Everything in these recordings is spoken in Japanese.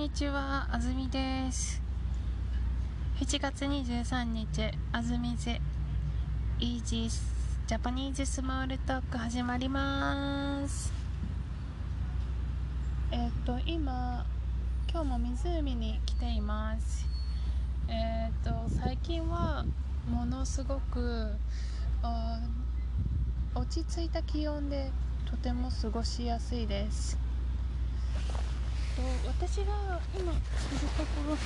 にちは、あずみです。7月23日、あずみぜ、イージージャパニーズスモールトーク始まります。えっ、と、今、今日も湖に来ています。えっ、と、最近は、ものすごく、落ち着いた気温で、とても過ごしやすいです。私が今いるとこ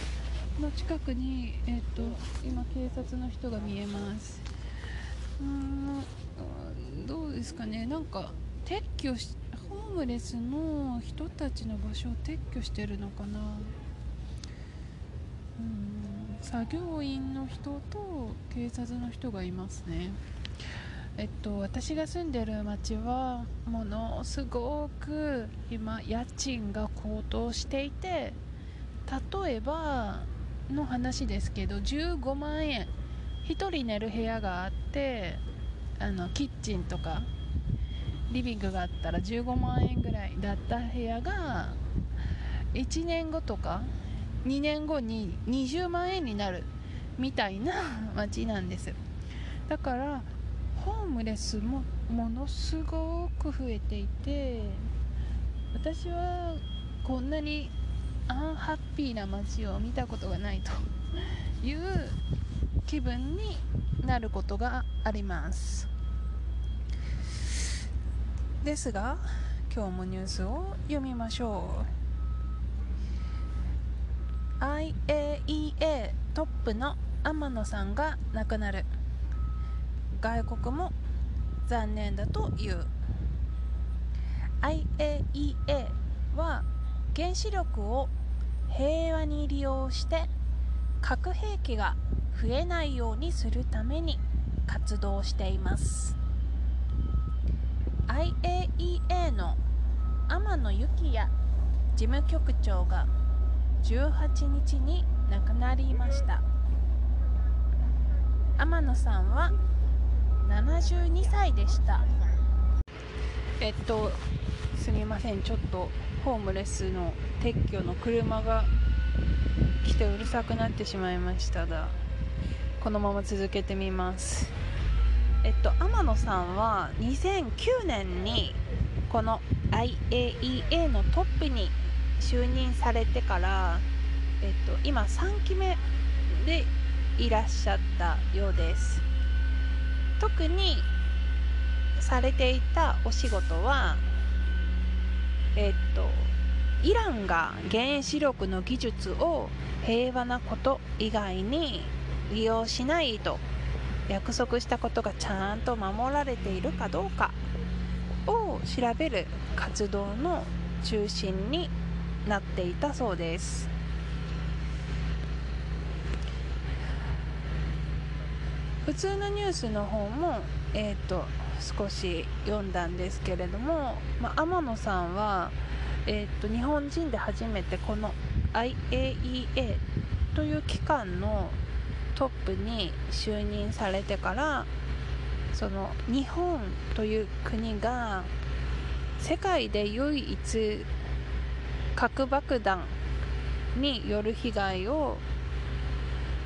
ろの近くに、えっと今警察の人が見えます。うーんどうですかね。なんか撤去しホームレスの人たちの場所を撤去してるのかな。うん作業員の人と警察の人がいますね。えっと、私が住んでる町はものすごく今家賃が高騰していて例えばの話ですけど15万円1人寝る部屋があってあのキッチンとかリビングがあったら15万円ぐらいだった部屋が1年後とか2年後に20万円になるみたいな 街なんです。だからホームレスもものすごく増えていて私はこんなにアンハッピーな街を見たことがないと いう気分になることがあります。ですが今日もニュースを読みましょう。IAEA トップの天野さんが亡くなる。外国も残念だという。IAEA は原子力を平和に利用して核兵器が増えないようにするために活動しています。IAEA の天野幸也事務局長が18日に亡くなりました。天野さんは72歳でした。えっとすみません。ちょっとホームレスの撤去の車が来てうるさくなってしまいましたがこのまま続けてみます。えっと天野さんは2009年にこの IAEA のトップに就任されてから、えっと、今3期目でいらっしゃったようです。特にされていたお仕事はえっとイランが原子力の技術を平和なこと以外に利用しないと約束したことがちゃんと守られているかどうかを調べる活動の中心になっていたそうです。普通のニュースの方も、えーと、少し読んだんですけれども、まあ、天野さんは、えーと、日本人で初めてこの IAEA という機関のトップに就任されてからその日本という国が世界で唯一核爆弾による被害を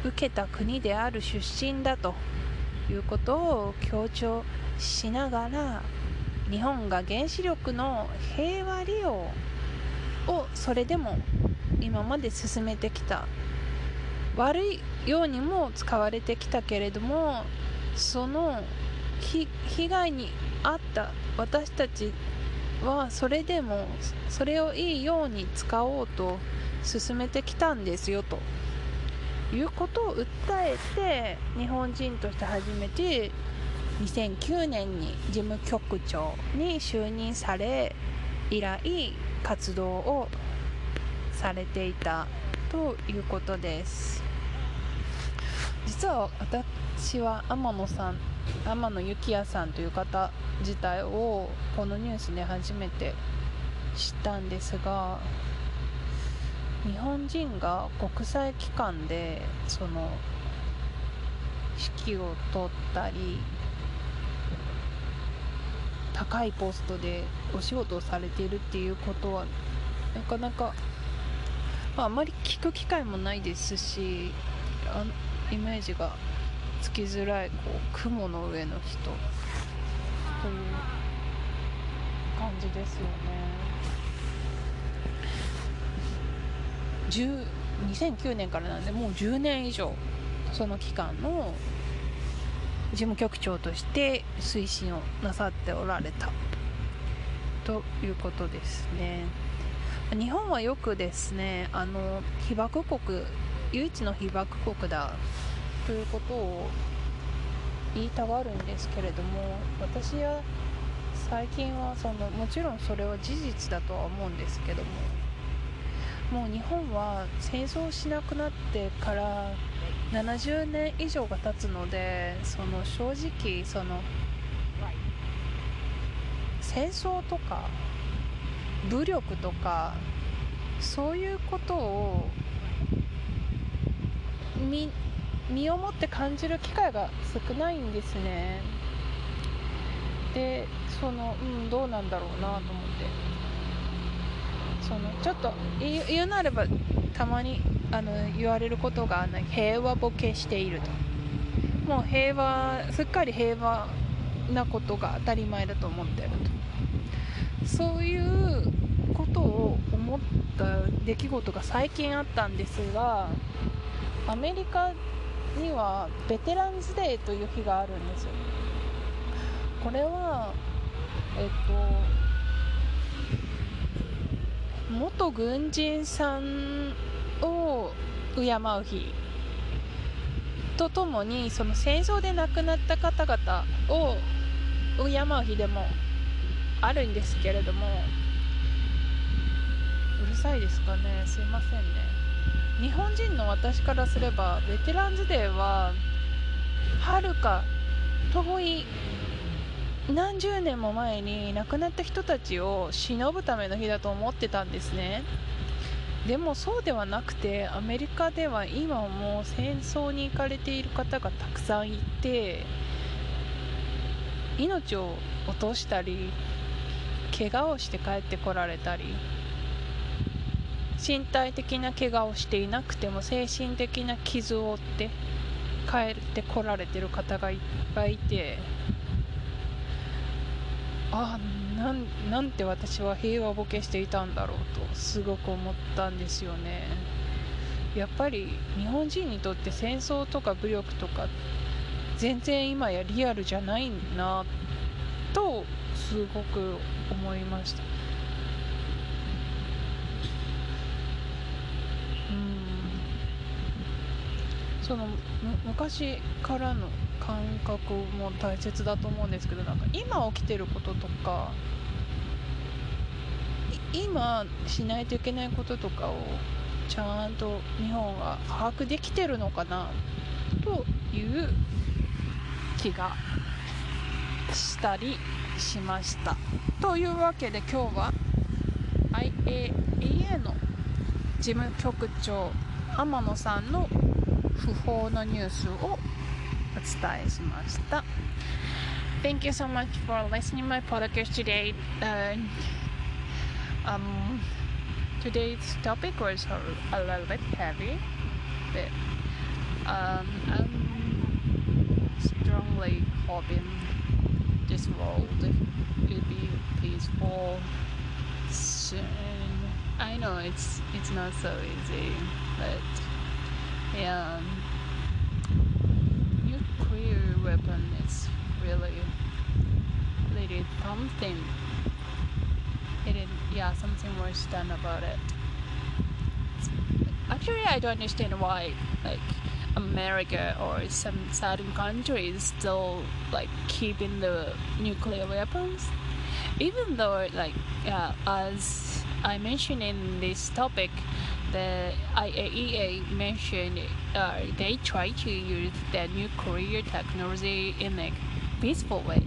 受けた国である出身だということを強調しながら日本が原子力の平和利用をそれでも今まで進めてきた。悪いようにも使われてきたけれどもその被害に遭った私たちはそれでもそれをいいように使おうと進めてきたんですよと。いうことを訴えて日本人として初めて2009年に事務局長に就任され以来活動をされていたということです。実は私は天野さん天野幸也さんという方自体をこのニュースで初めて知ったんですが日本人が国際機関でその指揮を取ったり高いポストでお仕事をされているっていうことはなかなかまあ、あまり聞く機会もないですしあイメージがつきづらいこう雲の上の人という感じですよね。2009年からなんでもう10年以上その期間の事務局長として推進をなさっておられた。ということですね。日本はよくですねあの被爆国唯一の被爆国だ。ということを言いたがるんですけれども私は最近はそのもちろんそれは事実だとは思うんですけどももう日本は戦争しなくなってから70年以上が経つのでその正直その戦争とか武力とかそういうことを身身をもって感じる機会が少ないんですね。でそのうんどうなんだろうなと思って。そのちょっと言うなればたまにあの言われることが平和ボケしていると。もう平和すっかり平和なことが当たり前だと思ってると。そういうことを思った出来事が最近あったんですがアメリカにはベテランズデーという日があるんですよ。これはえっと元軍人さんを敬う日とともにその戦争で亡くなった方々を敬う日でもあるんですけれどもうるさいですかね？すいませんね。日本人の私からすればベテランズデーははるか遠い何十年も前に亡くなった人たちを忍ぶための日だと思ってたんですね。でもそうではなくてアメリカでは今も戦争に行かれている方がたくさんいて命を落としたり怪我をして帰ってこられたり身体的な怪我をしていなくても精神的な傷を負って帰ってこられてる方がいっぱいいてあななんて私は平和ボケしていたんだろうとすごく思ったんですよね。やっぱり日本人にとって戦争とか武力とか全然今やリアルじゃないなとすごく思いました。うん。その昔からの感覚も大切だと思うんですけどなんか今起きてることとか今しないといけないこととかをちゃんと日本は把握できてるのかなという気がしたりしました。というわけで今日は IAEA の事務局長天野さんの不法のニュースを伝えしました Thank you so much for listening my podcast today、uh, um, today's topic was a little bit heavy but um, I'm strongly hoping this world will be peaceful soon I know it's it's not so easy but yeah Really really something it is, yeah something was done about it. Actually I don't understand why like America or some certain countries still like keeping the nuclear weapons. Even though like uh, as I mentioned in this topic the IAEA mentioned uh, they try to use the nuclear technology in a peaceful way.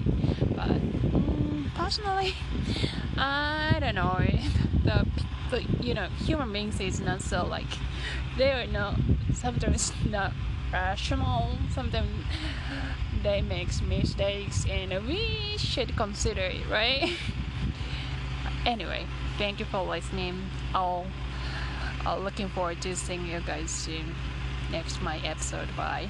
But um, personally, I don't know. The, the you know human beings is not so like they are not sometimes not rational. Sometimes they make mistakes, and we should consider it, right? anyway, thank you for listening. I'll uh, looking forward to seeing you guys soon next my episode bye